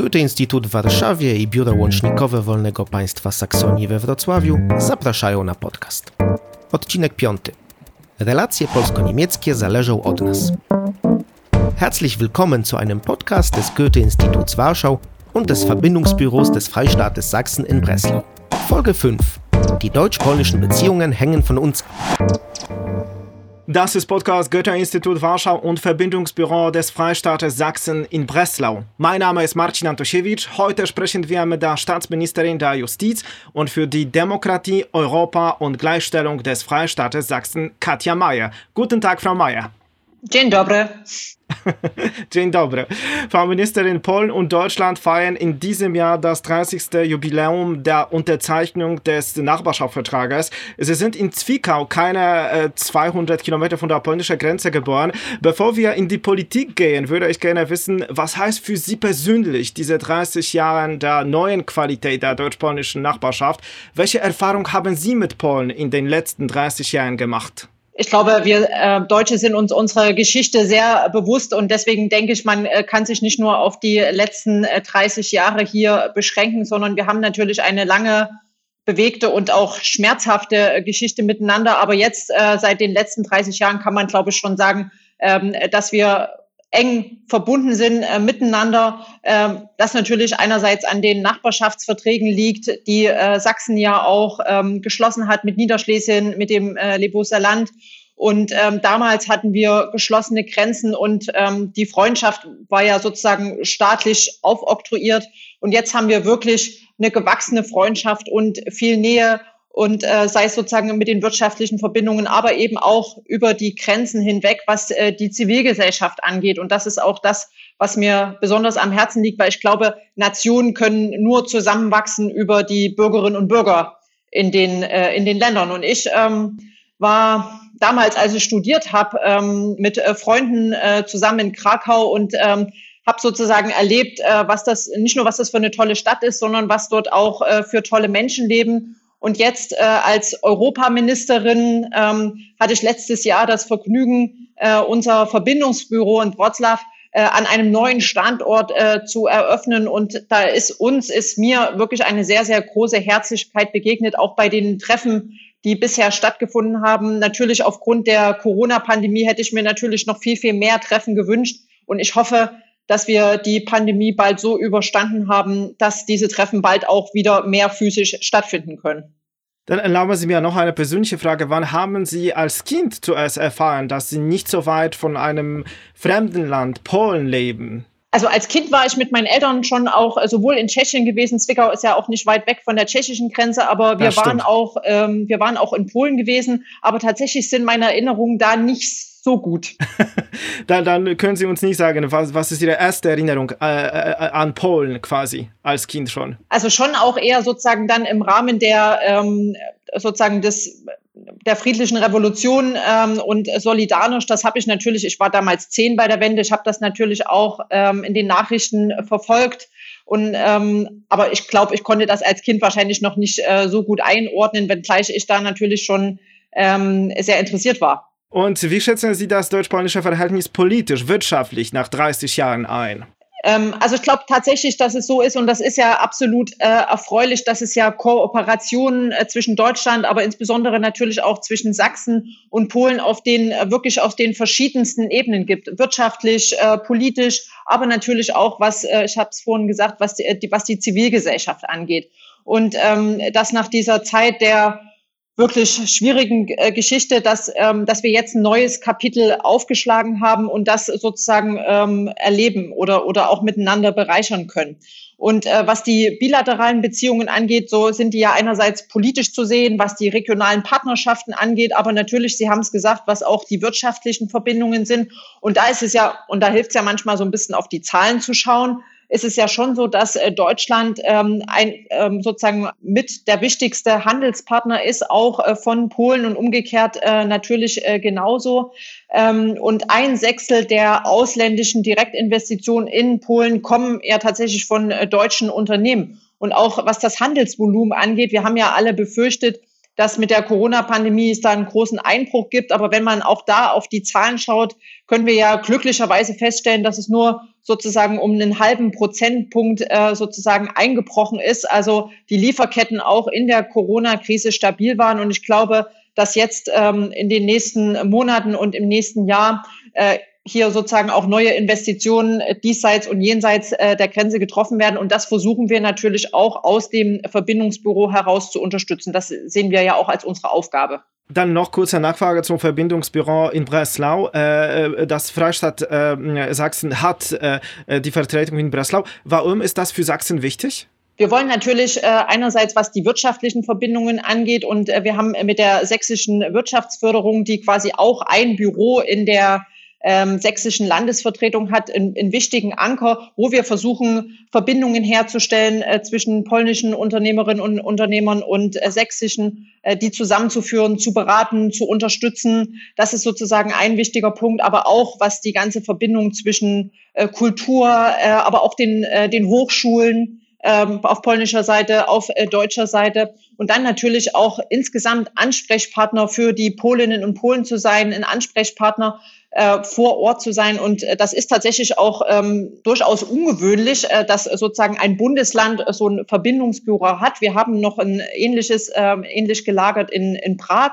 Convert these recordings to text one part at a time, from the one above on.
Goethe-Instytut w Warszawie i Biuro Łącznikowe Wolnego Państwa Saksonii we Wrocławiu zapraszają na podcast. Odcinek piąty. Relacje polsko-niemieckie zależą od nas. Herzlich willkommen zu einem Podcast des Goethe-Instituts Warschau und des Verbindungsbüros des Freistaates Sachsen in Breslau. Folge 5. Die deutsch-polnischen Beziehungen hängen von uns ab. Das ist Podcast Goethe-Institut Warschau und Verbindungsbüro des Freistaates Sachsen in Breslau. Mein Name ist Marcin Antosiewicz. Heute sprechen wir mit der Staatsministerin der Justiz und für die Demokratie, Europa und Gleichstellung des Freistaates Sachsen, Katja Mayer. Guten Tag, Frau Mayer. Dzień dobry. Dzień dobry. Frau Ministerin, Polen und Deutschland feiern in diesem Jahr das 30. Jubiläum der Unterzeichnung des Nachbarschaftsvertrages. Sie sind in Zwickau, keine äh, 200 Kilometer von der polnischen Grenze geboren. Bevor wir in die Politik gehen, würde ich gerne wissen, was heißt für Sie persönlich diese 30 Jahre der neuen Qualität der deutsch-polnischen Nachbarschaft? Welche Erfahrung haben Sie mit Polen in den letzten 30 Jahren gemacht? Ich glaube, wir äh, Deutsche sind uns unserer Geschichte sehr bewusst und deswegen denke ich, man äh, kann sich nicht nur auf die letzten äh, 30 Jahre hier beschränken, sondern wir haben natürlich eine lange bewegte und auch schmerzhafte Geschichte miteinander. Aber jetzt äh, seit den letzten 30 Jahren kann man, glaube ich, schon sagen, ähm, dass wir eng verbunden sind äh, miteinander. Ähm, das natürlich einerseits an den Nachbarschaftsverträgen liegt, die äh, Sachsen ja auch ähm, geschlossen hat mit Niederschlesien, mit dem äh, Lebuser Land. Und ähm, damals hatten wir geschlossene Grenzen und ähm, die Freundschaft war ja sozusagen staatlich aufoktroyiert. Und jetzt haben wir wirklich eine gewachsene Freundschaft und viel Nähe und äh, sei es sozusagen mit den wirtschaftlichen Verbindungen, aber eben auch über die Grenzen hinweg, was äh, die Zivilgesellschaft angeht. Und das ist auch das, was mir besonders am Herzen liegt, weil ich glaube, Nationen können nur zusammenwachsen über die Bürgerinnen und Bürger in den, äh, in den Ländern. Und ich ähm, war damals, als ich studiert habe, ähm, mit äh, Freunden äh, zusammen in Krakau und ähm, habe sozusagen erlebt, äh, was das nicht nur was das für eine tolle Stadt ist, sondern was dort auch äh, für tolle Menschen leben und jetzt äh, als Europaministerin ähm, hatte ich letztes Jahr das Vergnügen, äh, unser Verbindungsbüro in Wroclaw äh, an einem neuen Standort äh, zu eröffnen. Und da ist uns, ist mir wirklich eine sehr, sehr große Herzlichkeit begegnet, auch bei den Treffen, die bisher stattgefunden haben. Natürlich aufgrund der Corona-Pandemie hätte ich mir natürlich noch viel, viel mehr Treffen gewünscht. Und ich hoffe, dass wir die Pandemie bald so überstanden haben, dass diese Treffen bald auch wieder mehr physisch stattfinden können. Dann erlauben Sie mir noch eine persönliche Frage. Wann haben Sie als Kind zuerst erfahren, dass Sie nicht so weit von einem fremden Land, Polen, leben? Also als Kind war ich mit meinen Eltern schon auch äh, sowohl in Tschechien gewesen. Zwickau ist ja auch nicht weit weg von der tschechischen Grenze, aber wir waren auch, ähm, wir waren auch in Polen gewesen. Aber tatsächlich sind meine Erinnerungen da nicht so gut. dann, dann können Sie uns nicht sagen, was, was ist Ihre erste Erinnerung äh, äh, an Polen quasi als Kind schon? Also schon auch eher sozusagen dann im Rahmen der ähm, sozusagen des der friedlichen Revolution ähm, und solidarisch, das habe ich natürlich, ich war damals zehn bei der Wende, ich habe das natürlich auch ähm, in den Nachrichten verfolgt. Und ähm, aber ich glaube, ich konnte das als Kind wahrscheinlich noch nicht äh, so gut einordnen, wenngleich ich da natürlich schon ähm, sehr interessiert war. Und wie schätzen Sie das deutsch-polnische Verhältnis politisch, wirtschaftlich nach 30 Jahren ein? Ähm, also ich glaube tatsächlich, dass es so ist und das ist ja absolut äh, erfreulich, dass es ja Kooperationen äh, zwischen Deutschland, aber insbesondere natürlich auch zwischen Sachsen und Polen auf den äh, wirklich auf den verschiedensten Ebenen gibt, wirtschaftlich, äh, politisch, aber natürlich auch was äh, ich habe es vorhin gesagt, was die, was die Zivilgesellschaft angeht und ähm, dass nach dieser Zeit der wirklich schwierigen äh, Geschichte, dass, ähm, dass wir jetzt ein neues Kapitel aufgeschlagen haben und das sozusagen ähm, erleben oder, oder auch miteinander bereichern können. Und äh, was die bilateralen Beziehungen angeht, so sind die ja einerseits politisch zu sehen, was die regionalen Partnerschaften angeht, aber natürlich, Sie haben es gesagt, was auch die wirtschaftlichen Verbindungen sind. Und da ist es ja, und da hilft es ja manchmal so ein bisschen auf die Zahlen zu schauen ist es ja schon so, dass äh, Deutschland ähm, ein, ähm, sozusagen mit der wichtigste Handelspartner ist, auch äh, von Polen und umgekehrt äh, natürlich äh, genauso. Ähm, und ein Sechstel der ausländischen Direktinvestitionen in Polen kommen ja tatsächlich von äh, deutschen Unternehmen. Und auch was das Handelsvolumen angeht, wir haben ja alle befürchtet, dass mit der Corona-Pandemie es da einen großen Einbruch gibt. Aber wenn man auch da auf die Zahlen schaut, können wir ja glücklicherweise feststellen, dass es nur sozusagen um einen halben Prozentpunkt äh, sozusagen eingebrochen ist. Also die Lieferketten auch in der Corona-Krise stabil waren. Und ich glaube, dass jetzt ähm, in den nächsten Monaten und im nächsten Jahr äh, hier sozusagen auch neue Investitionen äh, diesseits und jenseits äh, der Grenze getroffen werden. Und das versuchen wir natürlich auch aus dem Verbindungsbüro heraus zu unterstützen. Das sehen wir ja auch als unsere Aufgabe. Dann noch kurze Nachfrage zum Verbindungsbüro in Breslau. Äh, das Freistaat Sachsen hat die Vertretung in Breslau. Warum ist das für Sachsen wichtig? Wir wollen natürlich einerseits, was die wirtschaftlichen Verbindungen angeht, und wir haben mit der sächsischen Wirtschaftsförderung, die quasi auch ein Büro in der ähm, sächsischen Landesvertretung hat einen, einen, wichtigen Anker, wo wir versuchen, Verbindungen herzustellen äh, zwischen polnischen Unternehmerinnen und Unternehmern und äh, sächsischen, äh, die zusammenzuführen, zu beraten, zu unterstützen. Das ist sozusagen ein wichtiger Punkt, aber auch was die ganze Verbindung zwischen äh, Kultur, äh, aber auch den, äh, den Hochschulen, ähm, auf polnischer Seite, auf deutscher Seite und dann natürlich auch insgesamt Ansprechpartner für die Polinnen und Polen zu sein, ein Ansprechpartner äh, vor Ort zu sein. Und äh, das ist tatsächlich auch ähm, durchaus ungewöhnlich, äh, dass sozusagen ein Bundesland so ein Verbindungsbüro hat. Wir haben noch ein ähnliches, äh, ähnlich gelagert in, in Prag.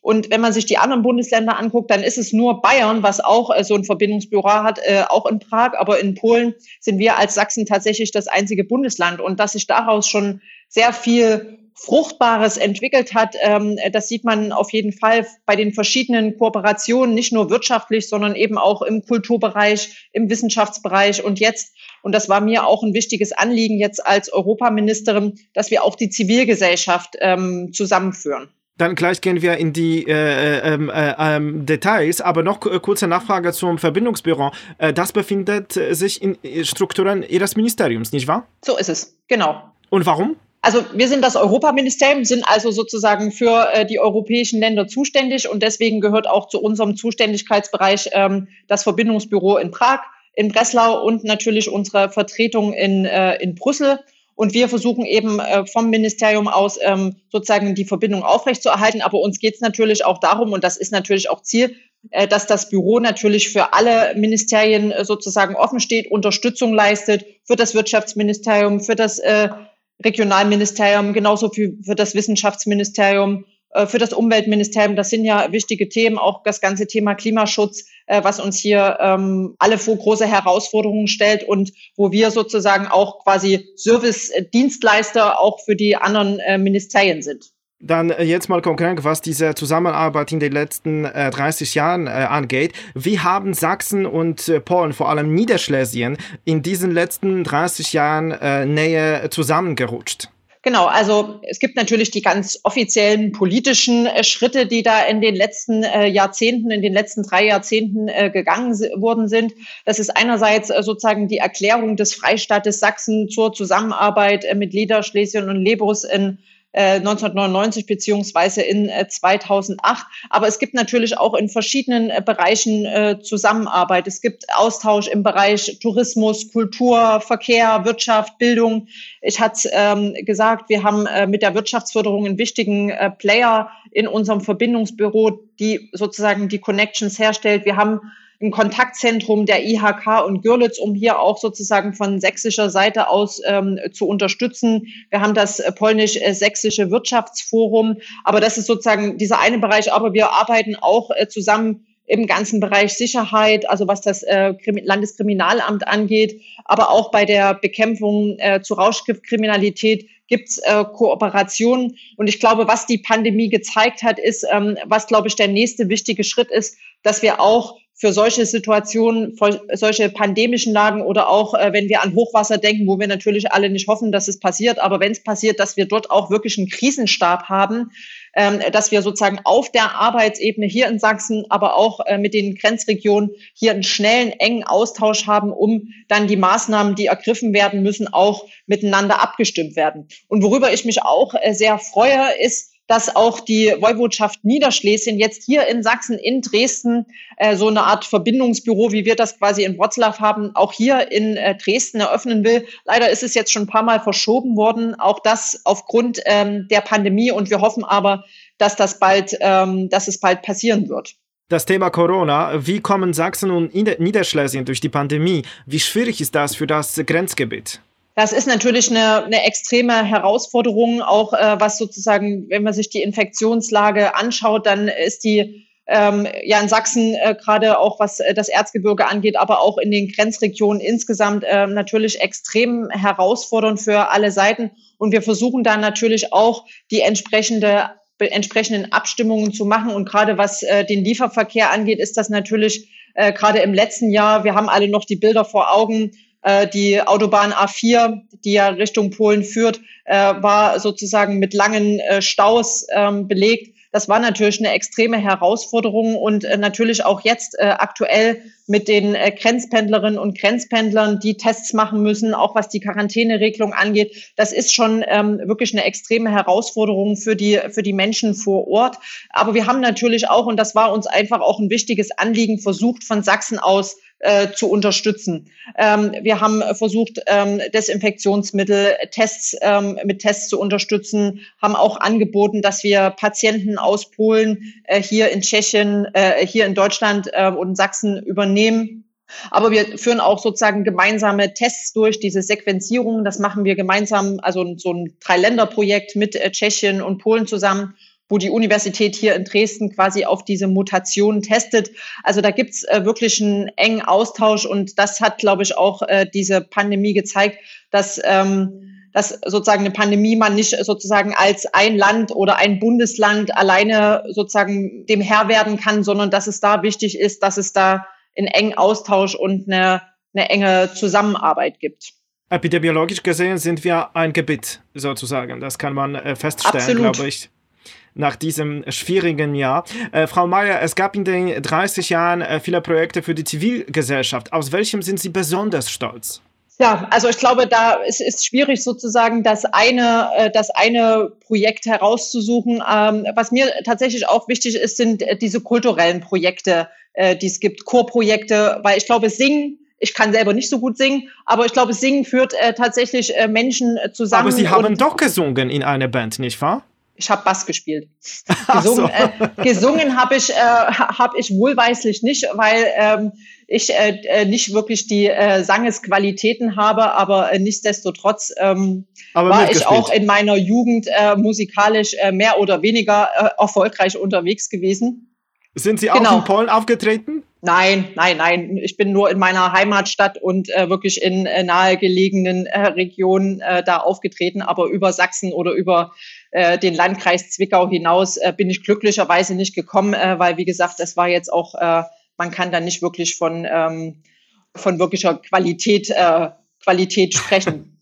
Und wenn man sich die anderen Bundesländer anguckt, dann ist es nur Bayern, was auch äh, so ein Verbindungsbüro hat, äh, auch in Prag. Aber in Polen sind wir als Sachsen tatsächlich das einzige Bundesland. Und dass sich daraus schon sehr viel Fruchtbares entwickelt hat. Ähm, das sieht man auf jeden Fall bei den verschiedenen Kooperationen, nicht nur wirtschaftlich, sondern eben auch im Kulturbereich, im Wissenschaftsbereich und jetzt, und das war mir auch ein wichtiges Anliegen jetzt als Europaministerin, dass wir auch die Zivilgesellschaft ähm, zusammenführen. Dann gleich gehen wir in die äh, äh, ähm, äh, äh, Details, aber noch kurze Nachfrage zum Verbindungsbüro. Äh, das befindet sich in Strukturen Ihres Ministeriums, nicht wahr? So ist es, genau. Und warum? Also wir sind das Europaministerium, sind also sozusagen für äh, die europäischen Länder zuständig und deswegen gehört auch zu unserem Zuständigkeitsbereich ähm, das Verbindungsbüro in Prag, in Breslau und natürlich unsere Vertretung in, äh, in Brüssel. Und wir versuchen eben äh, vom Ministerium aus ähm, sozusagen die Verbindung aufrechtzuerhalten. Aber uns geht es natürlich auch darum, und das ist natürlich auch Ziel, äh, dass das Büro natürlich für alle Ministerien äh, sozusagen offen steht, Unterstützung leistet, für das Wirtschaftsministerium, für das äh, Regionalministerium, genauso für, für das Wissenschaftsministerium, äh, für das Umweltministerium. Das sind ja wichtige Themen, auch das ganze Thema Klimaschutz, äh, was uns hier ähm, alle vor große Herausforderungen stellt und wo wir sozusagen auch quasi Service-Dienstleister auch für die anderen äh, Ministerien sind. Dann äh, jetzt mal konkret, was diese Zusammenarbeit in den letzten äh, 30 Jahren äh, angeht. Wie haben Sachsen und äh, Polen, vor allem Niederschlesien, in diesen letzten 30 Jahren äh, näher zusammengerutscht? Genau, also es gibt natürlich die ganz offiziellen politischen äh, Schritte, die da in den letzten Jahrzehnten, in den letzten drei Jahrzehnten gegangen worden sind. Das ist einerseits sozusagen die Erklärung des Freistaates Sachsen zur Zusammenarbeit mit Niederschlesien und Lebus in 1999 äh, beziehungsweise in 2008. Äh, Aber es gibt natürlich auch in verschiedenen äh, Bereichen Zusammenarbeit. Es gibt Austausch im Bereich Tourismus, Kultur, Verkehr, Wirtschaft, Bildung. Ich hatte ähm, gesagt, wir haben mit der Wirtschaftsförderung einen wichtigen Player in unserem Verbindungsbüro, die sozusagen die Connections herstellt. Wir haben ein Kontaktzentrum der IHK und Görlitz, um hier auch sozusagen von sächsischer Seite aus ähm, zu unterstützen. Wir haben das polnisch-sächsische Wirtschaftsforum, aber das ist sozusagen dieser eine Bereich. Aber wir arbeiten auch äh, zusammen im ganzen Bereich Sicherheit, also was das äh, Landeskriminalamt angeht, aber auch bei der Bekämpfung äh, zu Rauschgiftkriminalität gibt's äh, Kooperationen. Und ich glaube, was die Pandemie gezeigt hat, ist, ähm, was, glaube ich, der nächste wichtige Schritt ist, dass wir auch für solche Situationen, solche pandemischen Lagen oder auch, äh, wenn wir an Hochwasser denken, wo wir natürlich alle nicht hoffen, dass es passiert, aber wenn es passiert, dass wir dort auch wirklich einen Krisenstab haben, ähm, dass wir sozusagen auf der Arbeitsebene hier in Sachsen, aber auch äh, mit den Grenzregionen hier einen schnellen, engen Austausch haben, um dann die Maßnahmen, die ergriffen werden müssen, auch miteinander abgestimmt werden. Und worüber ich mich auch äh, sehr freue, ist, dass auch die Woiwodschaft Niederschlesien jetzt hier in Sachsen, in Dresden, äh, so eine Art Verbindungsbüro, wie wir das quasi in Wroclaw haben, auch hier in äh, Dresden eröffnen will. Leider ist es jetzt schon ein paar Mal verschoben worden, auch das aufgrund ähm, der Pandemie. Und wir hoffen aber, dass das bald, ähm, dass es bald passieren wird. Das Thema Corona. Wie kommen Sachsen und Niederschlesien durch die Pandemie? Wie schwierig ist das für das Grenzgebiet? Das ist natürlich eine, eine extreme Herausforderung, auch äh, was sozusagen, wenn man sich die Infektionslage anschaut, dann ist die ähm, ja in Sachsen äh, gerade auch was äh, das Erzgebirge angeht, aber auch in den Grenzregionen insgesamt äh, natürlich extrem herausfordernd für alle Seiten. Und wir versuchen dann natürlich auch die entsprechende entsprechenden Abstimmungen zu machen. Und gerade was äh, den Lieferverkehr angeht, ist das natürlich äh, gerade im letzten Jahr, wir haben alle noch die Bilder vor Augen, äh, die Autobahn A4, die ja Richtung Polen führt, äh, war sozusagen mit langen äh, Staus ähm, belegt. Das war natürlich eine extreme Herausforderung und äh, natürlich auch jetzt äh, aktuell mit den äh, Grenzpendlerinnen und Grenzpendlern, die Tests machen müssen, auch was die Quarantäneregelung angeht. Das ist schon ähm, wirklich eine extreme Herausforderung für die, für die Menschen vor Ort. Aber wir haben natürlich auch, und das war uns einfach auch ein wichtiges Anliegen, versucht von Sachsen aus äh, zu unterstützen. Ähm, wir haben versucht, ähm, Desinfektionsmittel, Tests ähm, mit Tests zu unterstützen, haben auch angeboten, dass wir Patienten aus Polen äh, hier in Tschechien, äh, hier in Deutschland äh, und Sachsen übernehmen. Aber wir führen auch sozusagen gemeinsame Tests durch, diese Sequenzierung. Das machen wir gemeinsam, also so ein Dreiländerprojekt mit äh, Tschechien und Polen zusammen wo die Universität hier in Dresden quasi auf diese Mutation testet. Also da gibt's äh, wirklich einen engen Austausch und das hat, glaube ich, auch äh, diese Pandemie gezeigt, dass, ähm, dass sozusagen eine Pandemie man nicht sozusagen als ein Land oder ein Bundesland alleine sozusagen dem Herr werden kann, sondern dass es da wichtig ist, dass es da einen engen Austausch und eine, eine enge Zusammenarbeit gibt. Epidemiologisch gesehen sind wir ein Gebiet sozusagen. Das kann man äh, feststellen, glaube ich nach diesem schwierigen Jahr. Äh, Frau Mayer, es gab in den 30 Jahren äh, viele Projekte für die Zivilgesellschaft. Aus welchem sind Sie besonders stolz? Ja, also ich glaube, da ist es schwierig sozusagen das eine, äh, das eine Projekt herauszusuchen. Ähm, was mir tatsächlich auch wichtig ist, sind äh, diese kulturellen Projekte, äh, die es gibt, Chorprojekte, weil ich glaube, Singen ich kann selber nicht so gut singen, aber ich glaube, Singen führt äh, tatsächlich äh, Menschen zusammen. Aber Sie haben doch gesungen in einer Band, nicht wahr? Ich habe Bass gespielt. Gesungen, so. äh, gesungen habe ich, äh, hab ich wohlweislich nicht, weil ähm, ich äh, äh, nicht wirklich die äh, Sangesqualitäten habe, aber äh, nichtsdestotrotz ähm, aber war ich auch in meiner Jugend äh, musikalisch äh, mehr oder weniger äh, erfolgreich unterwegs gewesen. Sind Sie auch genau. in Polen aufgetreten? Nein, nein, nein. Ich bin nur in meiner Heimatstadt und äh, wirklich in äh, nahegelegenen äh, Regionen äh, da aufgetreten, aber über Sachsen oder über äh, den Landkreis Zwickau hinaus äh, bin ich glücklicherweise nicht gekommen, äh, weil wie gesagt, das war jetzt auch, äh, man kann da nicht wirklich von, ähm, von wirklicher Qualität, äh, Qualität sprechen.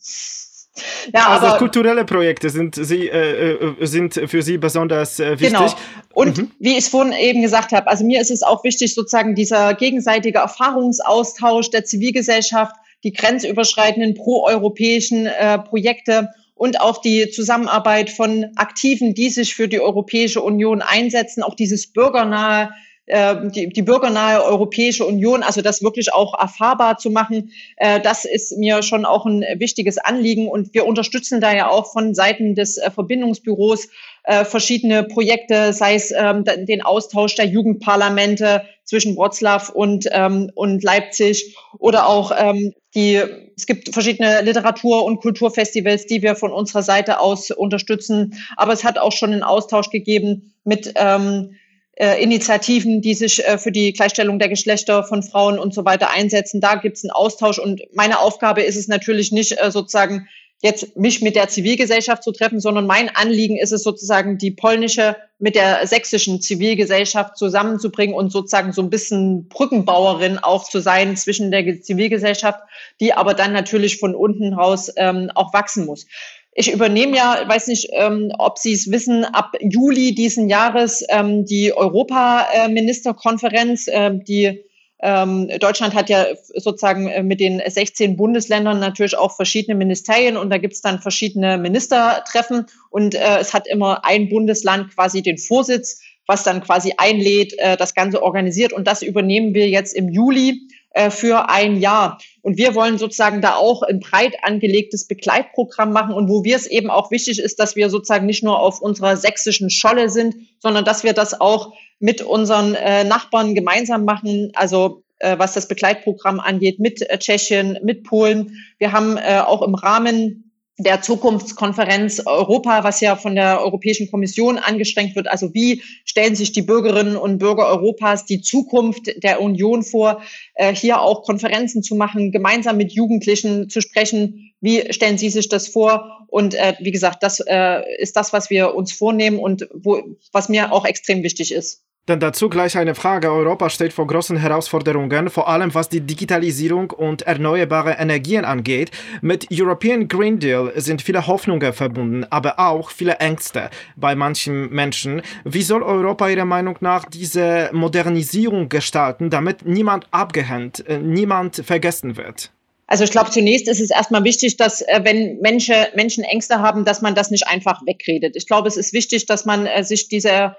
Ja, also aber, kulturelle Projekte sind, sie, äh, äh, sind für Sie besonders äh, wichtig. Genau. Und mhm. wie ich es vorhin eben gesagt habe, also mir ist es auch wichtig, sozusagen dieser gegenseitige Erfahrungsaustausch der Zivilgesellschaft, die grenzüberschreitenden proeuropäischen äh, Projekte und auch die Zusammenarbeit von Aktiven, die sich für die Europäische Union einsetzen, auch dieses bürgernahe äh, die, die bürgernahe Europäische Union, also das wirklich auch erfahrbar zu machen, äh, das ist mir schon auch ein wichtiges Anliegen. Und wir unterstützen da ja auch von Seiten des äh, Verbindungsbüros äh, verschiedene Projekte, sei es ähm, den Austausch der Jugendparlamente zwischen Wroclaw und, ähm, und Leipzig oder auch ähm, die, es gibt verschiedene Literatur- und Kulturfestivals, die wir von unserer Seite aus unterstützen. Aber es hat auch schon einen Austausch gegeben mit ähm, äh, Initiativen, die sich äh, für die Gleichstellung der Geschlechter von Frauen und so weiter einsetzen. Da gibt es einen Austausch und meine Aufgabe ist es natürlich nicht äh, sozusagen jetzt mich mit der Zivilgesellschaft zu treffen, sondern mein Anliegen ist es sozusagen, die polnische mit der sächsischen Zivilgesellschaft zusammenzubringen und sozusagen so ein bisschen Brückenbauerin auch zu sein zwischen der Zivilgesellschaft, die aber dann natürlich von unten raus ähm, auch wachsen muss. Ich übernehme ja, weiß nicht, ähm, ob Sie es wissen, ab Juli diesen Jahres ähm, die Europaministerkonferenz, äh, die ähm, Deutschland hat ja sozusagen äh, mit den 16 Bundesländern natürlich auch verschiedene Ministerien und da gibt es dann verschiedene Ministertreffen und äh, es hat immer ein Bundesland quasi den Vorsitz, was dann quasi einlädt, äh, das Ganze organisiert und das übernehmen wir jetzt im Juli äh, für ein Jahr. Und wir wollen sozusagen da auch ein breit angelegtes Begleitprogramm machen und wo wir es eben auch wichtig ist, dass wir sozusagen nicht nur auf unserer sächsischen Scholle sind, sondern dass wir das auch mit unseren äh, Nachbarn gemeinsam machen. Also äh, was das Begleitprogramm angeht, mit äh, Tschechien, mit Polen. Wir haben äh, auch im Rahmen der Zukunftskonferenz Europa, was ja von der Europäischen Kommission angestrengt wird. Also wie stellen sich die Bürgerinnen und Bürger Europas die Zukunft der Union vor, äh, hier auch Konferenzen zu machen, gemeinsam mit Jugendlichen zu sprechen. Wie stellen Sie sich das vor? Und äh, wie gesagt, das äh, ist das, was wir uns vornehmen und wo, was mir auch extrem wichtig ist. Dann dazu gleich eine Frage. Europa steht vor großen Herausforderungen, vor allem was die Digitalisierung und erneuerbare Energien angeht. Mit European Green Deal sind viele Hoffnungen verbunden, aber auch viele Ängste bei manchen Menschen. Wie soll Europa Ihrer Meinung nach diese Modernisierung gestalten, damit niemand abgehängt, äh, niemand vergessen wird? Also ich glaube, zunächst ist es erstmal wichtig, dass äh, wenn Menschen, Menschen Ängste haben, dass man das nicht einfach wegredet. Ich glaube, es ist wichtig, dass man äh, sich dieser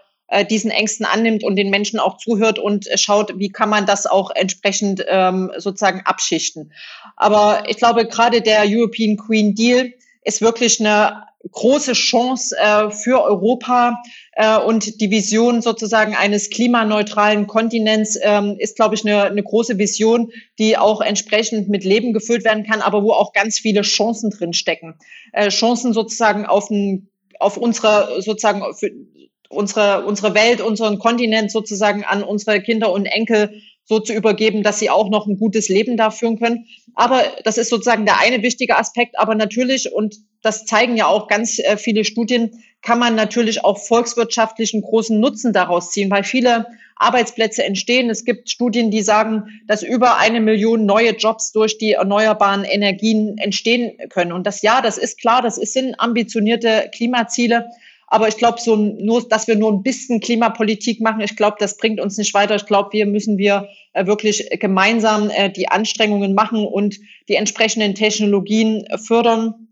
diesen Ängsten annimmt und den Menschen auch zuhört und äh, schaut, wie kann man das auch entsprechend ähm, sozusagen abschichten. Aber ich glaube, gerade der European Green Deal ist wirklich eine große Chance äh, für Europa äh, und die Vision sozusagen eines klimaneutralen Kontinents ähm, ist, glaube ich, eine, eine große Vision, die auch entsprechend mit Leben gefüllt werden kann, aber wo auch ganz viele Chancen drin stecken. Äh, Chancen sozusagen auf ein auf unsere sozusagen für, unsere, unsere Welt, unseren Kontinent sozusagen an unsere Kinder und Enkel so zu übergeben, dass sie auch noch ein gutes Leben da führen können. Aber das ist sozusagen der eine wichtige Aspekt. Aber natürlich, und das zeigen ja auch ganz äh, viele Studien, kann man natürlich auch volkswirtschaftlichen großen Nutzen daraus ziehen, weil viele Arbeitsplätze entstehen. Es gibt Studien, die sagen, dass über eine Million neue Jobs durch die erneuerbaren Energien entstehen können. Und das ja, das ist klar, das sind ambitionierte Klimaziele. Aber ich glaube, so nur, dass wir nur ein bisschen Klimapolitik machen, ich glaube, das bringt uns nicht weiter. Ich glaube, wir müssen wir äh, wirklich gemeinsam äh, die Anstrengungen machen und die entsprechenden Technologien fördern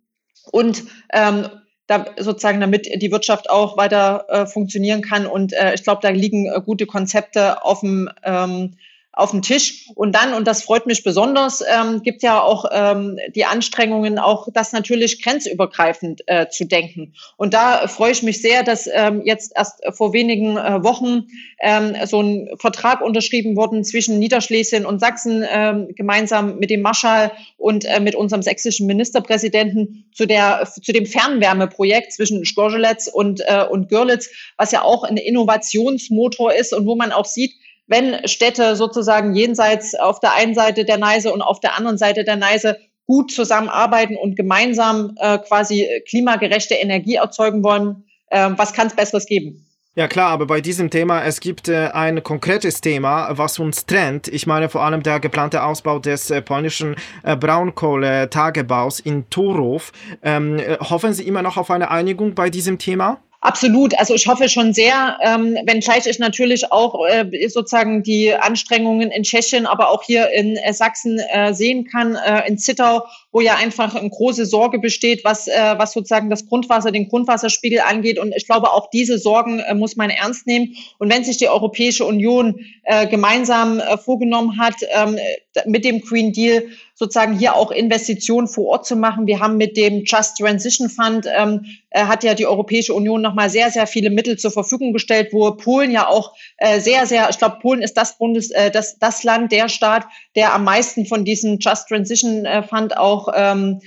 und ähm, da sozusagen, damit die Wirtschaft auch weiter äh, funktionieren kann. Und äh, ich glaube, da liegen äh, gute Konzepte auf dem ähm, auf dem Tisch. Und dann, und das freut mich besonders, ähm, gibt ja auch ähm, die Anstrengungen, auch das natürlich grenzübergreifend äh, zu denken. Und da freue ich mich sehr, dass ähm, jetzt erst vor wenigen äh, Wochen ähm, so ein Vertrag unterschrieben worden zwischen Niederschlesien und Sachsen, ähm, gemeinsam mit dem Marschall und äh, mit unserem sächsischen Ministerpräsidenten zu der zu dem Fernwärmeprojekt zwischen Skorzelitz und äh, und Görlitz, was ja auch ein Innovationsmotor ist und wo man auch sieht, wenn Städte sozusagen jenseits auf der einen Seite der Neise und auf der anderen Seite der Neise gut zusammenarbeiten und gemeinsam äh, quasi klimagerechte Energie erzeugen wollen, äh, was kann es Besseres geben? Ja klar, aber bei diesem Thema, es gibt äh, ein konkretes Thema, was uns trennt. Ich meine vor allem der geplante Ausbau des äh, polnischen äh, Braunkohletagebaus in Turów. Ähm, äh, hoffen Sie immer noch auf eine Einigung bei diesem Thema? Absolut. Also ich hoffe schon sehr, ähm, wenngleich ich natürlich auch äh, sozusagen die Anstrengungen in Tschechien, aber auch hier in äh, Sachsen äh, sehen kann, äh, in Zittau, wo ja einfach eine große Sorge besteht, was, äh, was sozusagen das Grundwasser, den Grundwasserspiegel angeht. Und ich glaube, auch diese Sorgen äh, muss man ernst nehmen. Und wenn sich die Europäische Union äh, gemeinsam äh, vorgenommen hat, ähm, mit dem Green Deal sozusagen hier auch Investitionen vor Ort zu machen. Wir haben mit dem Just Transition Fund, ähm, äh, hat ja die Europäische Union nochmal sehr, sehr viele Mittel zur Verfügung gestellt, wo Polen ja auch äh, sehr, sehr, ich glaube, Polen ist das Bundes, äh, das, das Land, der Staat, der am meisten von diesem Just Transition äh, Fund auch ähm,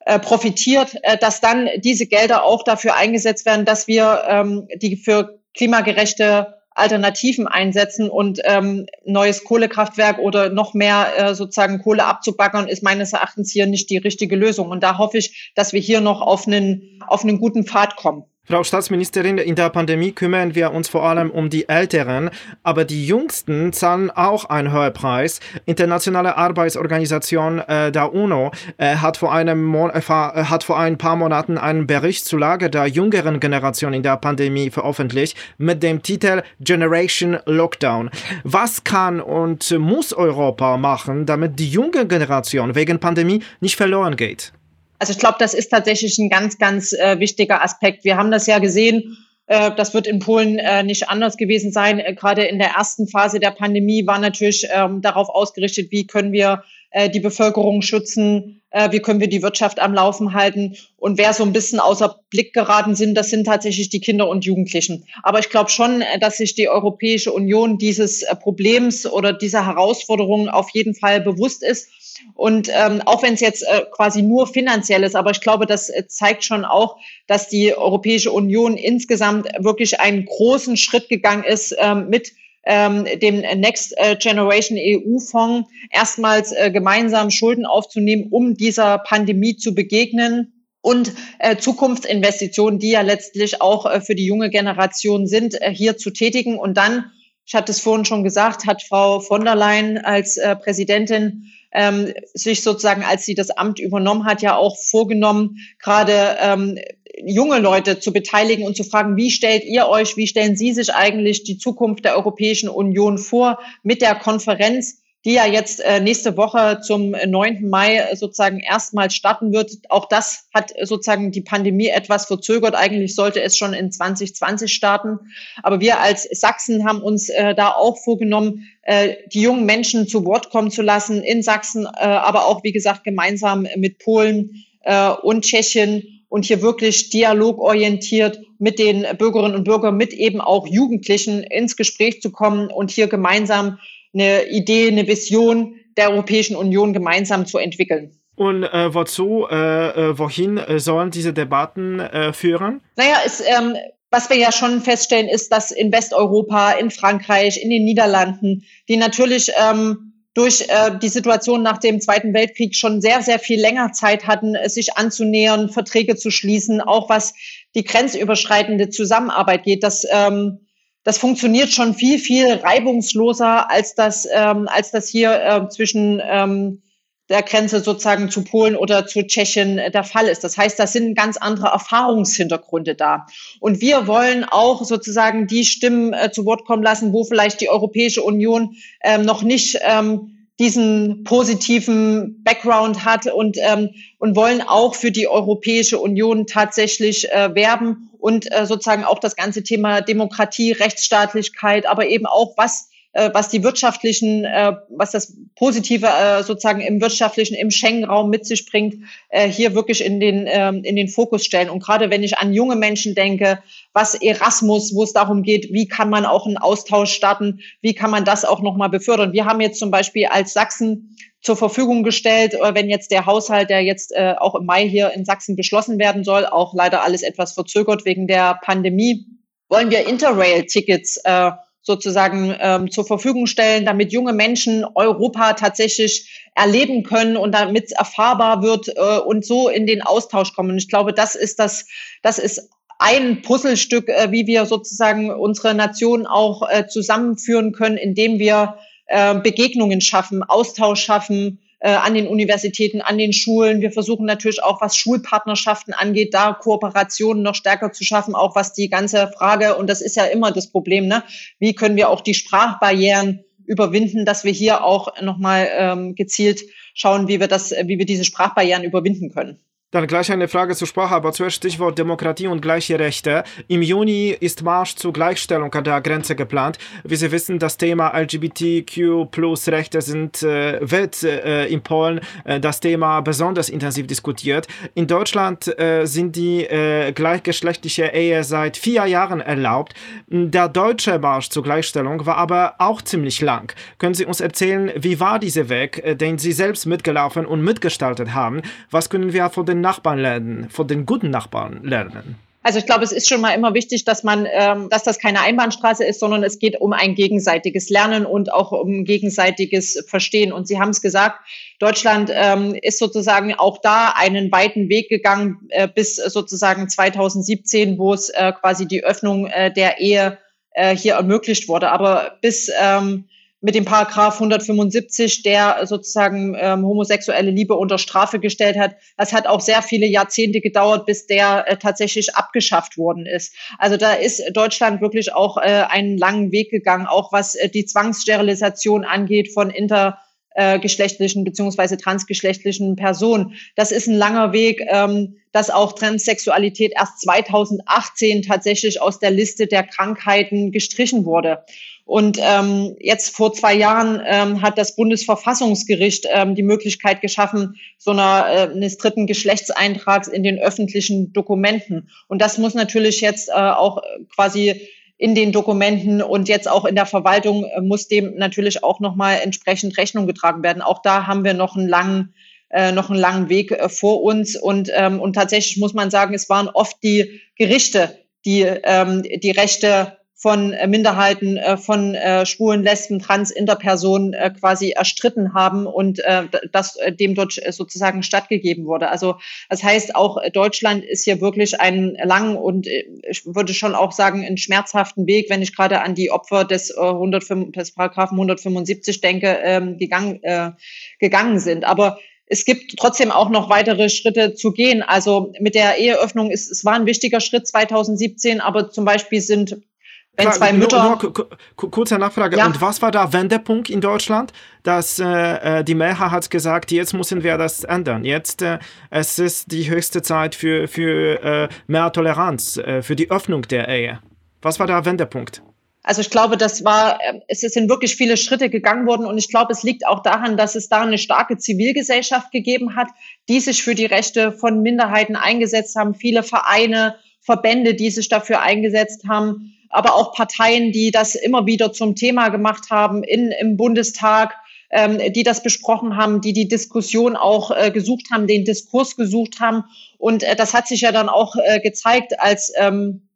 äh, profitiert, dass dann diese Gelder auch dafür eingesetzt werden, dass wir ähm, die für klimagerechte Alternativen einsetzen und ähm, neues Kohlekraftwerk oder noch mehr äh, sozusagen Kohle abzubaggern, ist meines Erachtens hier nicht die richtige Lösung. Und da hoffe ich, dass wir hier noch auf einen, auf einen guten Pfad kommen. Frau Staatsministerin, in der Pandemie kümmern wir uns vor allem um die Älteren, aber die Jüngsten zahlen auch einen höheren Preis. Internationale Arbeitsorganisation äh, der UNO äh, hat, vor einem Mon äh, hat vor ein paar Monaten einen Bericht zur Lage der jüngeren Generation in der Pandemie veröffentlicht mit dem Titel Generation Lockdown. Was kann und muss Europa machen, damit die junge Generation wegen Pandemie nicht verloren geht? Also ich glaube, das ist tatsächlich ein ganz, ganz äh, wichtiger Aspekt. Wir haben das ja gesehen, Äh, das wird in Polen äh, nicht anders gewesen sein. Äh, gerade in der ersten Phase der Pandemie war natürlich ähm, darauf ausgerichtet, wie können wir die Bevölkerung schützen, wie können wir die Wirtschaft am Laufen halten. Und wer so ein bisschen außer Blick geraten sind, das sind tatsächlich die Kinder und Jugendlichen. Aber ich glaube schon, dass sich die Europäische Union dieses Problems oder dieser Herausforderung auf jeden Fall bewusst ist und ähm, auch wenn es jetzt äh, quasi nur finanziell ist, aber ich glaube, das äh, zeigt schon auch, dass die Europäische Union insgesamt wirklich einen großen Schritt gegangen ist ähm, mit ähm, dem Next äh, Generation EU-Fonds, erstmals äh, gemeinsam Schulden aufzunehmen, um dieser Pandemie zu begegnen und äh, Zukunftsinvestitionen, die ja letztlich auch äh, für die junge Generation sind, äh, hier zu tätigen. Und dann, ich hatte es vorhin schon gesagt, hat Frau von der Leyen als äh, Präsidentin ähm, sich sozusagen, als sie das Amt übernommen hat, ja auch vorgenommen, gerade ähm, junge Leute zu beteiligen und zu fragen, wie stellt ihr euch, wie stellen Sie sich eigentlich die Zukunft der Europäischen Union vor mit der Konferenz? Die ja jetzt äh, nächste Woche zum 9. Mai sozusagen erstmals starten wird. Auch das hat sozusagen die Pandemie etwas verzögert. Eigentlich sollte es schon in 2020 starten. Aber wir als Sachsen haben uns äh, da auch vorgenommen, äh, die jungen Menschen zu Wort kommen zu lassen in Sachsen, äh, aber auch, wie gesagt, gemeinsam mit Polen äh, und Tschechien und hier wirklich dialogorientiert mit den Bürgerinnen und Bürgern, mit eben auch Jugendlichen ins Gespräch zu kommen und hier gemeinsam eine Idee, eine Vision der Europäischen Union gemeinsam zu entwickeln. Und äh, wozu, äh, äh wohin äh, sollen diese Debatten äh, führen? Naja, es, ähm, was wir ja schon feststellen, ist, dass in Westeuropa, in Frankreich, in den Niederlanden, die natürlich ähm, durch äh, die Situation nach dem Zweiten Weltkrieg schon sehr, sehr viel länger Zeit hatten, sich anzunähern, Verträge zu schließen, auch was die grenzüberschreitende Zusammenarbeit geht. Das ähm, das funktioniert schon viel, viel reibungsloser, als das, ähm, als das hier äh, zwischen ähm, der Grenze sozusagen zu Polen oder zu Tschechien äh, der Fall ist. Das heißt, da sind ganz andere Erfahrungshintergründe da. Und wir wollen auch sozusagen die Stimmen äh, zu Wort kommen lassen, wo vielleicht die Europäische Union ähm, noch nicht ähm, diesen positiven Background hat und, ähm, und wollen auch für die Europäische Union tatsächlich äh, werben und äh, sozusagen auch das ganze Thema Demokratie, Rechtsstaatlichkeit, aber eben auch was äh, was die wirtschaftlichen, äh, was das Positive äh, sozusagen im wirtschaftlichen, im Schengen-Raum mit sich bringt, äh, hier wirklich in den, ähm, in den Fokus stellen. Und gerade wenn ich an junge Menschen denke, was Erasmus, wo es darum geht, wie kann man auch einen Austausch starten, wie kann man das auch nochmal befördern. Wir haben jetzt zum Beispiel als Sachsen zur Verfügung gestellt, äh, wenn jetzt der Haushalt, der jetzt äh, auch im Mai hier in Sachsen beschlossen werden soll, auch leider alles etwas verzögert wegen der Pandemie, wollen wir Interrail-Tickets äh, sozusagen ähm, zur Verfügung stellen, damit junge Menschen Europa tatsächlich erleben können und damit es erfahrbar wird und so in den Austausch kommen. Ich glaube, das ist das, das ist ein Puzzlestück, wie wir sozusagen unsere Nation auch zusammenführen können, indem wir äh, Begegnungen schaffen, Austausch schaffen, äh, an den Universitäten, an den Schulen. Wir versuchen natürlich auch, was Schulpartnerschaften angeht, da Kooperationen noch stärker zu schaffen, auch was die ganze Frage, und das ist ja immer das Problem, ne? wie können wir auch die Sprachbarrieren überwinden, dass wir hier auch nochmal ähm, gezielt schauen, wie wir das, wie wir diese Sprachbarrieren überwinden können. Dann gleich eine Frage zur Sprache, aber zuerst Stichwort Demokratie und gleiche Rechte. Im Juni ist Marsch zur Gleichstellung an der Grenze geplant. Wie Sie wissen, das Thema LGBTQ-Plus-Rechte sind, äh, wird äh, in Polen äh, das Thema besonders intensiv diskutiert. In Deutschland äh, sind die äh, gleichgeschlechtliche Ehe seit vier Jahren erlaubt. Der deutsche Marsch zur Gleichstellung war aber auch ziemlich lang. Können Sie uns erzählen, wie war dieser Weg, äh, den Sie selbst mitgelaufen und mitgestaltet haben? Was können wir von den Nachbarn lernen, von den guten Nachbarn lernen? Also ich glaube, es ist schon mal immer wichtig, dass man, ähm, dass das keine Einbahnstraße ist, sondern es geht um ein gegenseitiges Lernen und auch um gegenseitiges Verstehen. Und Sie haben es gesagt, Deutschland ähm, ist sozusagen auch da einen weiten Weg gegangen äh, bis sozusagen 2017, wo es äh, quasi die Öffnung äh, der Ehe äh, hier ermöglicht wurde. Aber bis ähm, mit dem Paragraph 175, der sozusagen ähm, homosexuelle Liebe unter Strafe gestellt hat. Das hat auch sehr viele Jahrzehnte gedauert, bis der äh, tatsächlich abgeschafft worden ist. Also da ist Deutschland wirklich auch äh, einen langen Weg gegangen, auch was äh, die Zwangssterilisation angeht von inter äh, geschlechtlichen beziehungsweise transgeschlechtlichen Personen. Das ist ein langer Weg, ähm, dass auch Transsexualität erst 2018 tatsächlich aus der Liste der Krankheiten gestrichen wurde. Und ähm, jetzt vor zwei Jahren ähm, hat das Bundesverfassungsgericht ähm, die Möglichkeit geschaffen, so einer, äh, eines dritten Geschlechtseintrags in den öffentlichen Dokumenten. Und das muss natürlich jetzt äh, auch quasi in den Dokumenten und jetzt auch in der Verwaltung äh, muss dem natürlich auch nochmal entsprechend Rechnung getragen werden. Auch da haben wir noch einen langen, äh, noch einen langen Weg äh, vor uns. Und, ähm, und tatsächlich muss man sagen, es waren oft die Gerichte, die ähm, die Rechte von äh, Minderheiten, äh, von äh, Schwulen, Lesben, Trans, Interpersonen quasi erstritten haben und das dem dort sozusagen stattgegeben wurde. Also das heißt, auch Deutschland ist hier wirklich einen langen und ich würde schon auch sagen, einen schmerzhaften Weg, wenn ich gerade an die Opfer des, 105, des Paragraphen 175 denke, ähm, gegangen, gegangen sind. Aber es gibt trotzdem auch noch weitere Schritte zu gehen. Also mit der Eheöffnung ist, es war ein wichtiger Schritt 2017, aber zum Beispiel sind wenn zwei Mütter. Nur, nur, kurze Nachfrage. Ja. Und was war der Wendepunkt in Deutschland? Dass äh, äh, die Mehrheit hat gesagt, jetzt müssen wir das ändern. Jetzt äh, es ist die höchste Zeit für, für äh, mehr Toleranz, äh, für die Öffnung der Ehe. Was war der Wendepunkt? Also ich glaube, das war, äh, es sind wirklich viele Schritte gegangen worden und ich glaube, es liegt auch daran, dass es da eine starke Zivilgesellschaft gegeben hat, die sich für die Rechte von Minderheiten eingesetzt haben, viele Vereine, Verbände, die sich dafür eingesetzt haben aber auch Parteien, die das immer wieder zum Thema gemacht haben in, im Bundestag, ähm, die das besprochen haben, die die Diskussion auch äh, gesucht haben, den Diskurs gesucht haben. Und äh, das hat sich ja dann auch äh, gezeigt, als ähm,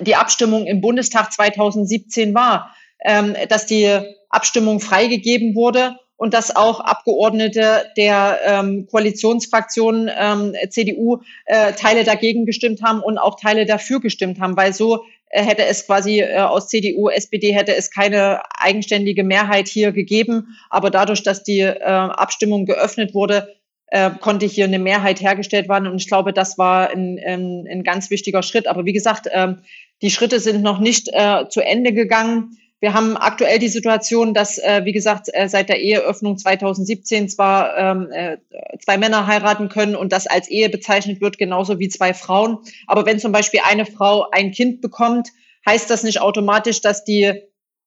die Abstimmung im Bundestag 2017 war, ähm, dass die Abstimmung freigegeben wurde und dass auch Abgeordnete der ähm, Koalitionsfraktion ähm, CDU äh, Teile dagegen gestimmt haben und auch Teile dafür gestimmt haben, weil so äh, hätte es quasi äh, aus CDU, SPD hätte es keine eigenständige Mehrheit hier gegeben. Aber dadurch, dass die äh, Abstimmung geöffnet wurde, äh, konnte hier eine Mehrheit hergestellt werden. Und ich glaube, das war ein, ein, ein ganz wichtiger Schritt. Aber wie gesagt, äh, die Schritte sind noch nicht äh, zu Ende gegangen. Wir haben aktuell die Situation, dass, äh, wie gesagt, äh, seit der Eheöffnung 2017 zwar ähm, äh, zwei Männer heiraten können und das als Ehe bezeichnet wird, genauso wie zwei Frauen. Aber wenn zum Beispiel eine Frau ein Kind bekommt, heißt das nicht automatisch, dass die,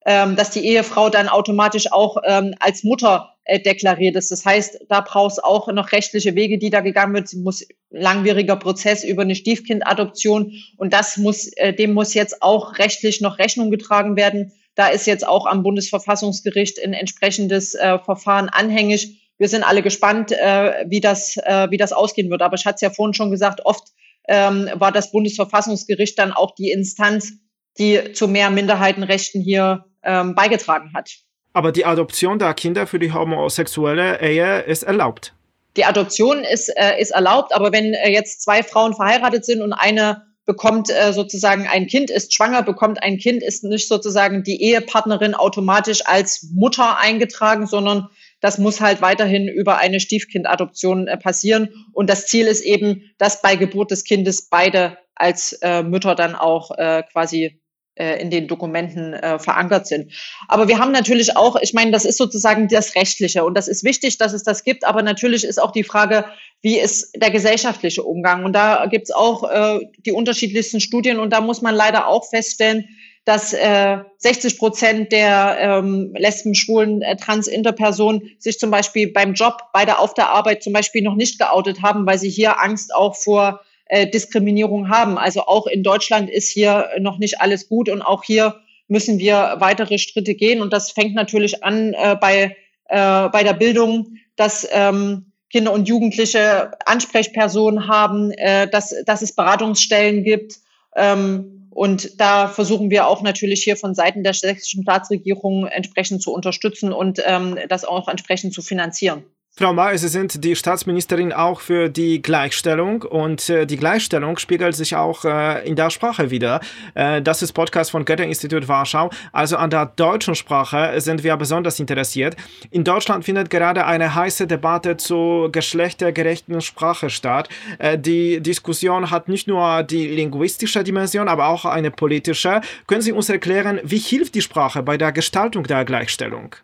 ähm, dass die Ehefrau dann automatisch auch ähm, als Mutter äh, deklariert ist. Das heißt, da braucht es auch noch rechtliche Wege, die da gegangen wird. Sie muss langwieriger Prozess über eine Stiefkindadoption und das muss, äh, dem muss jetzt auch rechtlich noch Rechnung getragen werden. Da ist jetzt auch am Bundesverfassungsgericht ein entsprechendes äh, Verfahren anhängig. Wir sind alle gespannt, äh, wie, das, äh, wie das ausgehen wird. Aber ich hatte es ja vorhin schon gesagt, oft ähm, war das Bundesverfassungsgericht dann auch die Instanz, die zu mehr Minderheitenrechten hier ähm, beigetragen hat. Aber die Adoption der Kinder für die homosexuelle Ehe ist erlaubt. Die Adoption ist, äh, ist erlaubt, aber wenn äh, jetzt zwei Frauen verheiratet sind und eine bekommt äh, sozusagen ein Kind, ist schwanger, bekommt ein Kind, ist nicht sozusagen die Ehepartnerin automatisch als Mutter eingetragen, sondern das muss halt weiterhin über eine Stiefkindadoption äh, passieren. Und das Ziel ist eben, dass bei Geburt des Kindes beide als äh, Mütter dann auch äh, quasi in den Dokumenten äh, verankert sind. Aber wir haben natürlich auch, ich meine, das ist sozusagen das Rechtliche und das ist wichtig, dass es das gibt, aber natürlich ist auch die Frage, wie ist der gesellschaftliche Umgang? Und da gibt es auch äh, die unterschiedlichsten Studien und da muss man leider auch feststellen, dass äh, 60 Prozent der ähm, Lesben, Schwulen, äh, Trans, Interpersonen sich zum Beispiel beim Job, bei der auf der Arbeit zum Beispiel noch nicht geoutet haben, weil sie hier Angst auch vor äh, Diskriminierung haben. Also auch in Deutschland ist hier noch nicht alles gut und auch hier müssen wir weitere Schritte gehen. Und das fängt natürlich an äh, bei, äh, bei der Bildung, dass ähm, Kinder und Jugendliche Ansprechpersonen haben, äh, dass, dass es Beratungsstellen gibt. Ähm, und da versuchen wir auch natürlich hier von Seiten der sächsischen Staatsregierung entsprechend zu unterstützen und ähm, das auch entsprechend zu finanzieren. Frau Mayer, Sie sind die Staatsministerin auch für die Gleichstellung und äh, die Gleichstellung spiegelt sich auch äh, in der Sprache wieder. Äh, das ist Podcast von Goethe-Institut Warschau. Also an der deutschen Sprache sind wir besonders interessiert. In Deutschland findet gerade eine heiße Debatte zur geschlechtergerechten Sprache statt. Äh, die Diskussion hat nicht nur die linguistische Dimension, aber auch eine politische. Können Sie uns erklären, wie hilft die Sprache bei der Gestaltung der Gleichstellung?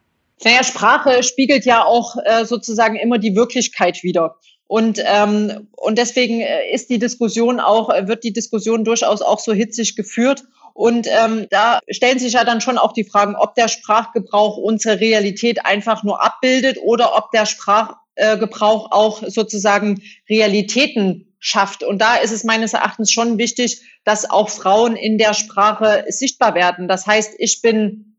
Naja, Sprache spiegelt ja auch äh, sozusagen immer die Wirklichkeit wider. Und, ähm, und deswegen äh, ist die Diskussion auch, äh, wird die Diskussion durchaus auch so hitzig geführt. Und ähm, da stellen sich ja dann schon auch die Fragen, ob der Sprachgebrauch unsere Realität einfach nur abbildet oder ob der Sprachgebrauch auch sozusagen Realitäten schafft. Und da ist es meines Erachtens schon wichtig, dass auch Frauen in der Sprache sichtbar werden. Das heißt, ich bin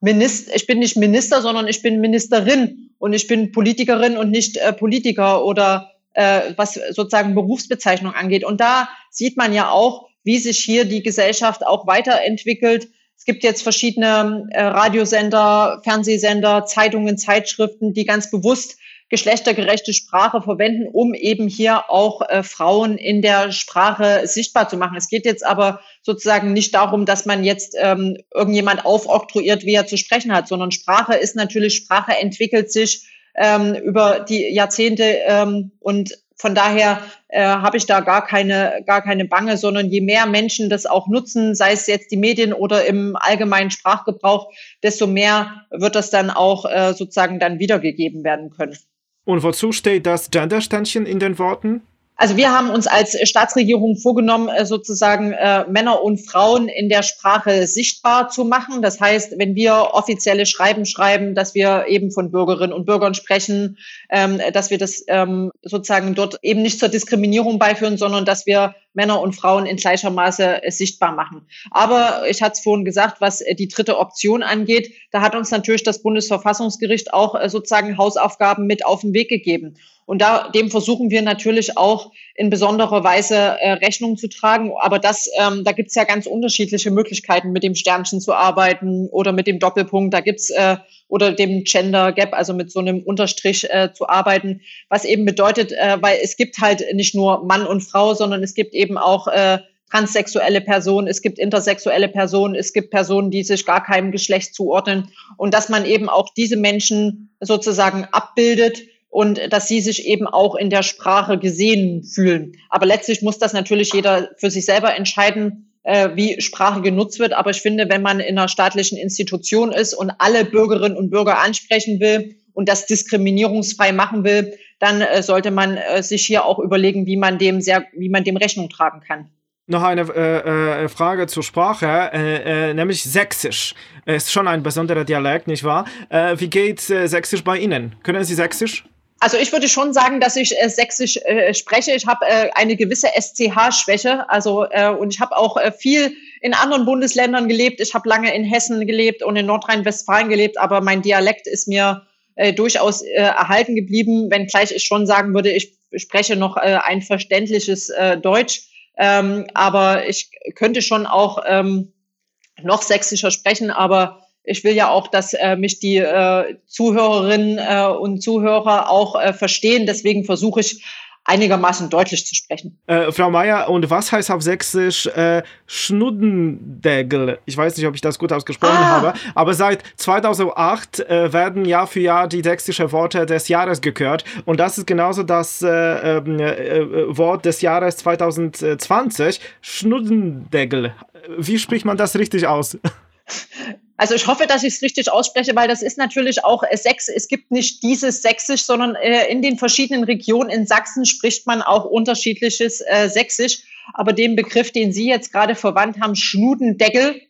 Minister, ich bin nicht Minister, sondern ich bin Ministerin und ich bin Politikerin und nicht äh, Politiker oder äh, was sozusagen Berufsbezeichnung angeht. Und da sieht man ja auch, wie sich hier die Gesellschaft auch weiterentwickelt. Es gibt jetzt verschiedene äh, Radiosender, Fernsehsender, Zeitungen, Zeitschriften, die ganz bewusst geschlechtergerechte Sprache verwenden, um eben hier auch äh, Frauen in der Sprache sichtbar zu machen. Es geht jetzt aber sozusagen nicht darum, dass man jetzt ähm, irgendjemand aufoktroyiert, wie er zu sprechen hat, sondern Sprache ist natürlich, Sprache entwickelt sich ähm, über die Jahrzehnte ähm, und von daher äh, habe ich da gar keine, gar keine Bange, sondern je mehr Menschen das auch nutzen, sei es jetzt die Medien oder im allgemeinen Sprachgebrauch, desto mehr wird das dann auch äh, sozusagen dann wiedergegeben werden können. Und wozu steht das Genderständchen in den Worten? Also wir haben uns als Staatsregierung vorgenommen, äh, sozusagen äh, Männer und Frauen in der Sprache sichtbar zu machen. Das heißt, wenn wir offizielle Schreiben schreiben, dass wir eben von Bürgerinnen und Bürgern sprechen, ähm, dass wir das ähm, sozusagen dort eben nicht zur Diskriminierung beiführen, sondern dass wir Männer und Frauen in gleicher Maße äh, sichtbar machen. Aber ich hatte es vorhin gesagt, was äh, die dritte Option angeht, da hat uns natürlich das Bundesverfassungsgericht auch äh, sozusagen Hausaufgaben mit auf den Weg gegeben. Und da, dem versuchen wir natürlich auch in besonderer Weise äh, Rechnung zu tragen. Aber das, ähm, da gibt's ja ganz unterschiedliche Möglichkeiten, mit dem Sternchen zu arbeiten oder mit dem Doppelpunkt. Da gibt's äh, oder dem Gender Gap, also mit so einem Unterstrich äh, zu arbeiten, was eben bedeutet, äh, weil es gibt halt nicht nur Mann und Frau, sondern es gibt eben auch äh, transsexuelle Personen, es gibt intersexuelle Personen, es gibt Personen, die sich gar keinem Geschlecht zuordnen und dass man eben auch diese Menschen sozusagen abbildet und dass sie sich eben auch in der Sprache gesehen fühlen. Aber letztlich muss das natürlich jeder für sich selber entscheiden, äh, wie Sprache genutzt wird. Aber ich finde, wenn man in einer staatlichen Institution ist und alle Bürgerinnen und Bürger ansprechen will und das diskriminierungsfrei machen will, dann äh, sollte man äh, sich hier auch überlegen, wie man dem sehr, wie man dem Rechnung tragen kann. Noch eine äh, äh, Frage zur Sprache, äh, äh, nämlich Sächsisch. Ist schon ein besonderer Dialekt, nicht wahr? Äh, wie geht äh, Sächsisch bei Ihnen? Können Sie Sächsisch? Also ich würde schon sagen, dass ich äh, sächsisch äh, spreche. Ich habe äh, eine gewisse SCH-Schwäche. Also äh, und ich habe auch äh, viel in anderen Bundesländern gelebt. Ich habe lange in Hessen gelebt und in Nordrhein-Westfalen gelebt, aber mein Dialekt ist mir äh, durchaus äh, erhalten geblieben, wenngleich ich schon sagen würde, ich spreche noch äh, ein verständliches äh, Deutsch. Ähm, aber ich könnte schon auch ähm, noch sächsischer sprechen, aber ich will ja auch, dass äh, mich die äh, Zuhörerinnen äh, und Zuhörer auch äh, verstehen. Deswegen versuche ich einigermaßen deutlich zu sprechen. Äh, Frau Meier, und was heißt auf Sächsisch äh, Schnuddendegel? Ich weiß nicht, ob ich das gut ausgesprochen ah. habe, aber seit 2008 äh, werden Jahr für Jahr die sächsischen Worte des Jahres gekürt und das ist genauso das äh, ähm, äh, Wort des Jahres 2020, Schnuddendegel. Wie spricht man das richtig aus? Also ich hoffe, dass ich es richtig ausspreche, weil das ist natürlich auch äh, Sächs. Es gibt nicht dieses Sächsisch, sondern äh, in den verschiedenen Regionen in Sachsen spricht man auch unterschiedliches äh, Sächsisch. Aber den Begriff, den Sie jetzt gerade verwandt haben, Schnudendeckel,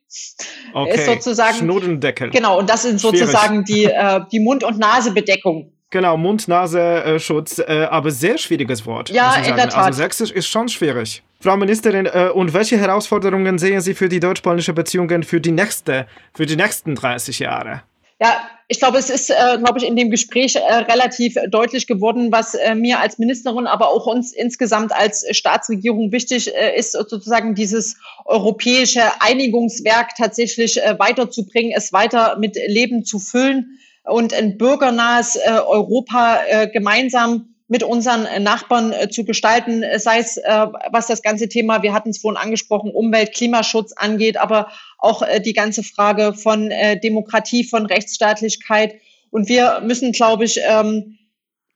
okay. ist sozusagen. Schnudendeckel. Genau, und das sind sozusagen die, äh, die Mund- und Nasebedeckung. Genau, Mund-Nase-Schutz, aber sehr schwieriges Wort. Ja, in der Tat. Also Sächsisch ist schon schwierig. Frau Ministerin, äh, und welche Herausforderungen sehen Sie für die deutsch-polnische Beziehungen für die nächste, für die nächsten 30 Jahre? Ja, ich glaube, es ist, äh, glaube ich, in dem Gespräch äh, relativ deutlich geworden, was äh, mir als Ministerin, aber auch uns insgesamt als Staatsregierung wichtig äh, ist, sozusagen dieses europäische Einigungswerk tatsächlich äh, weiterzubringen, es weiter mit Leben zu füllen und ein bürgernahes Europa gemeinsam mit unseren Nachbarn äh, zu gestalten, sei es äh, was das ganze Thema, wir hatten es vorhin angesprochen, Umwelt, Klimaschutz angeht, aber auch äh, die ganze Frage von äh, Demokratie, von Rechtsstaatlichkeit. Und wir müssen, glaube ich, ähm,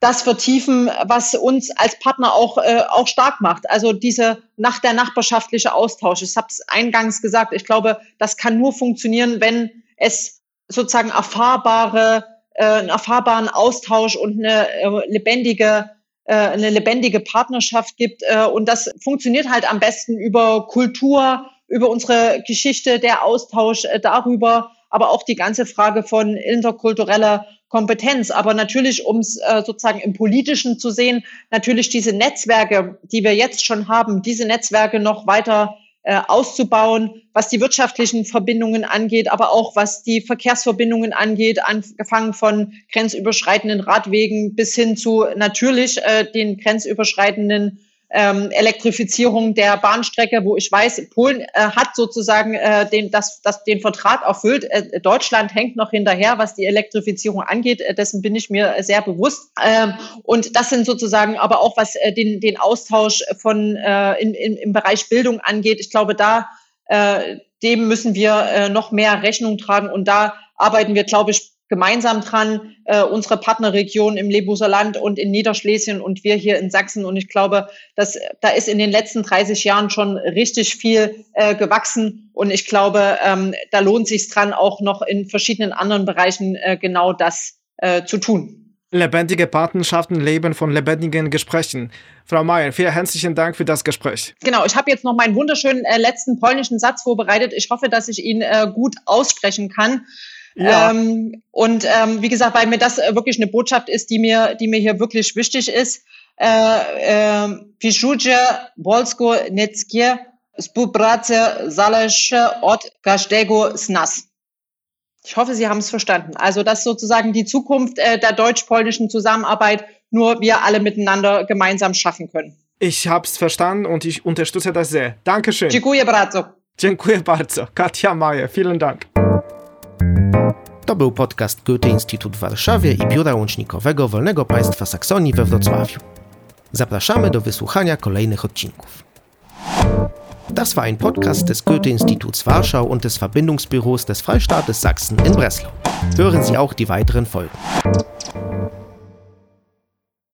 das vertiefen, was uns als Partner auch, äh, auch stark macht. Also diese nach der nachbarschaftliche Austausch. Ich habe es eingangs gesagt, ich glaube, das kann nur funktionieren, wenn es sozusagen erfahrbare äh, einen erfahrbaren Austausch und eine äh, lebendige äh, eine lebendige Partnerschaft gibt. Äh, und das funktioniert halt am besten über Kultur, über unsere Geschichte, der Austausch äh, darüber, aber auch die ganze Frage von interkultureller Kompetenz. Aber natürlich, um es äh, sozusagen im Politischen zu sehen, natürlich diese Netzwerke, die wir jetzt schon haben, diese Netzwerke noch weiter äh, auszubauen, was die wirtschaftlichen Verbindungen angeht, aber auch was die Verkehrsverbindungen angeht, angefangen von grenzüberschreitenden Radwegen bis hin zu natürlich äh, den grenzüberschreitenden ähm, Elektrifizierung der Bahnstrecke, wo ich weiß, Polen äh, hat sozusagen äh, den, das, das, den Vertrag erfüllt. Äh, Deutschland hängt noch hinterher, was die Elektrifizierung angeht. Äh, dessen bin ich mir sehr bewusst. Ähm, und das sind sozusagen aber auch, was äh, den, den Austausch von äh, in, in, im Bereich Bildung angeht. Ich glaube, da äh, dem müssen wir äh, noch mehr Rechnung tragen. Und da arbeiten wir, glaube ich, gemeinsam dran, äh, unsere Partnerregion im Lebuser Land und in Niederschlesien und wir hier in Sachsen. Und ich glaube, dass da ist in den letzten 30 Jahren schon richtig viel äh, gewachsen. Und ich glaube, ähm, da lohnt sich dran, auch noch in verschiedenen anderen Bereichen äh, genau das äh, zu tun. Lebendige Partnerschaften leben von lebendigen Gesprächen. Frau Mayer, vielen herzlichen Dank für das Gespräch. Genau, ich habe jetzt noch meinen wunderschönen äh, letzten polnischen Satz vorbereitet. Ich hoffe, dass ich ihn äh, gut aussprechen kann. Ja. Ähm, und ähm, wie gesagt, weil mir das äh, wirklich eine Botschaft ist, die mir, die mir hier wirklich wichtig ist. Äh, ähm, Piszuje, Bolsko, Netskie, Spubrace, Zalesche, Ort, Kastego, Snas. Ich hoffe, Sie haben es verstanden. Also das ist sozusagen die Zukunft äh, der deutsch-polnischen Zusammenarbeit nur wir alle miteinander gemeinsam schaffen können. Ich habe es verstanden und ich unterstütze das sehr. Dankeschön. Dziękuję bardzo. Dziękuję bardzo. Katja Mayer, vielen Dank. To był podcast Goethe-Instytut w Warszawie i Biura Łącznikowego Wolnego Państwa Saksonii we Wrocławiu. Zapraszamy do wysłuchania kolejnych odcinków. Das war ein Podcast des Goethe-Instituts Warschau und des Verbindungsbüros des Freistaates Sachsen in Breslau. Hören Sie auch die weiteren Folgen.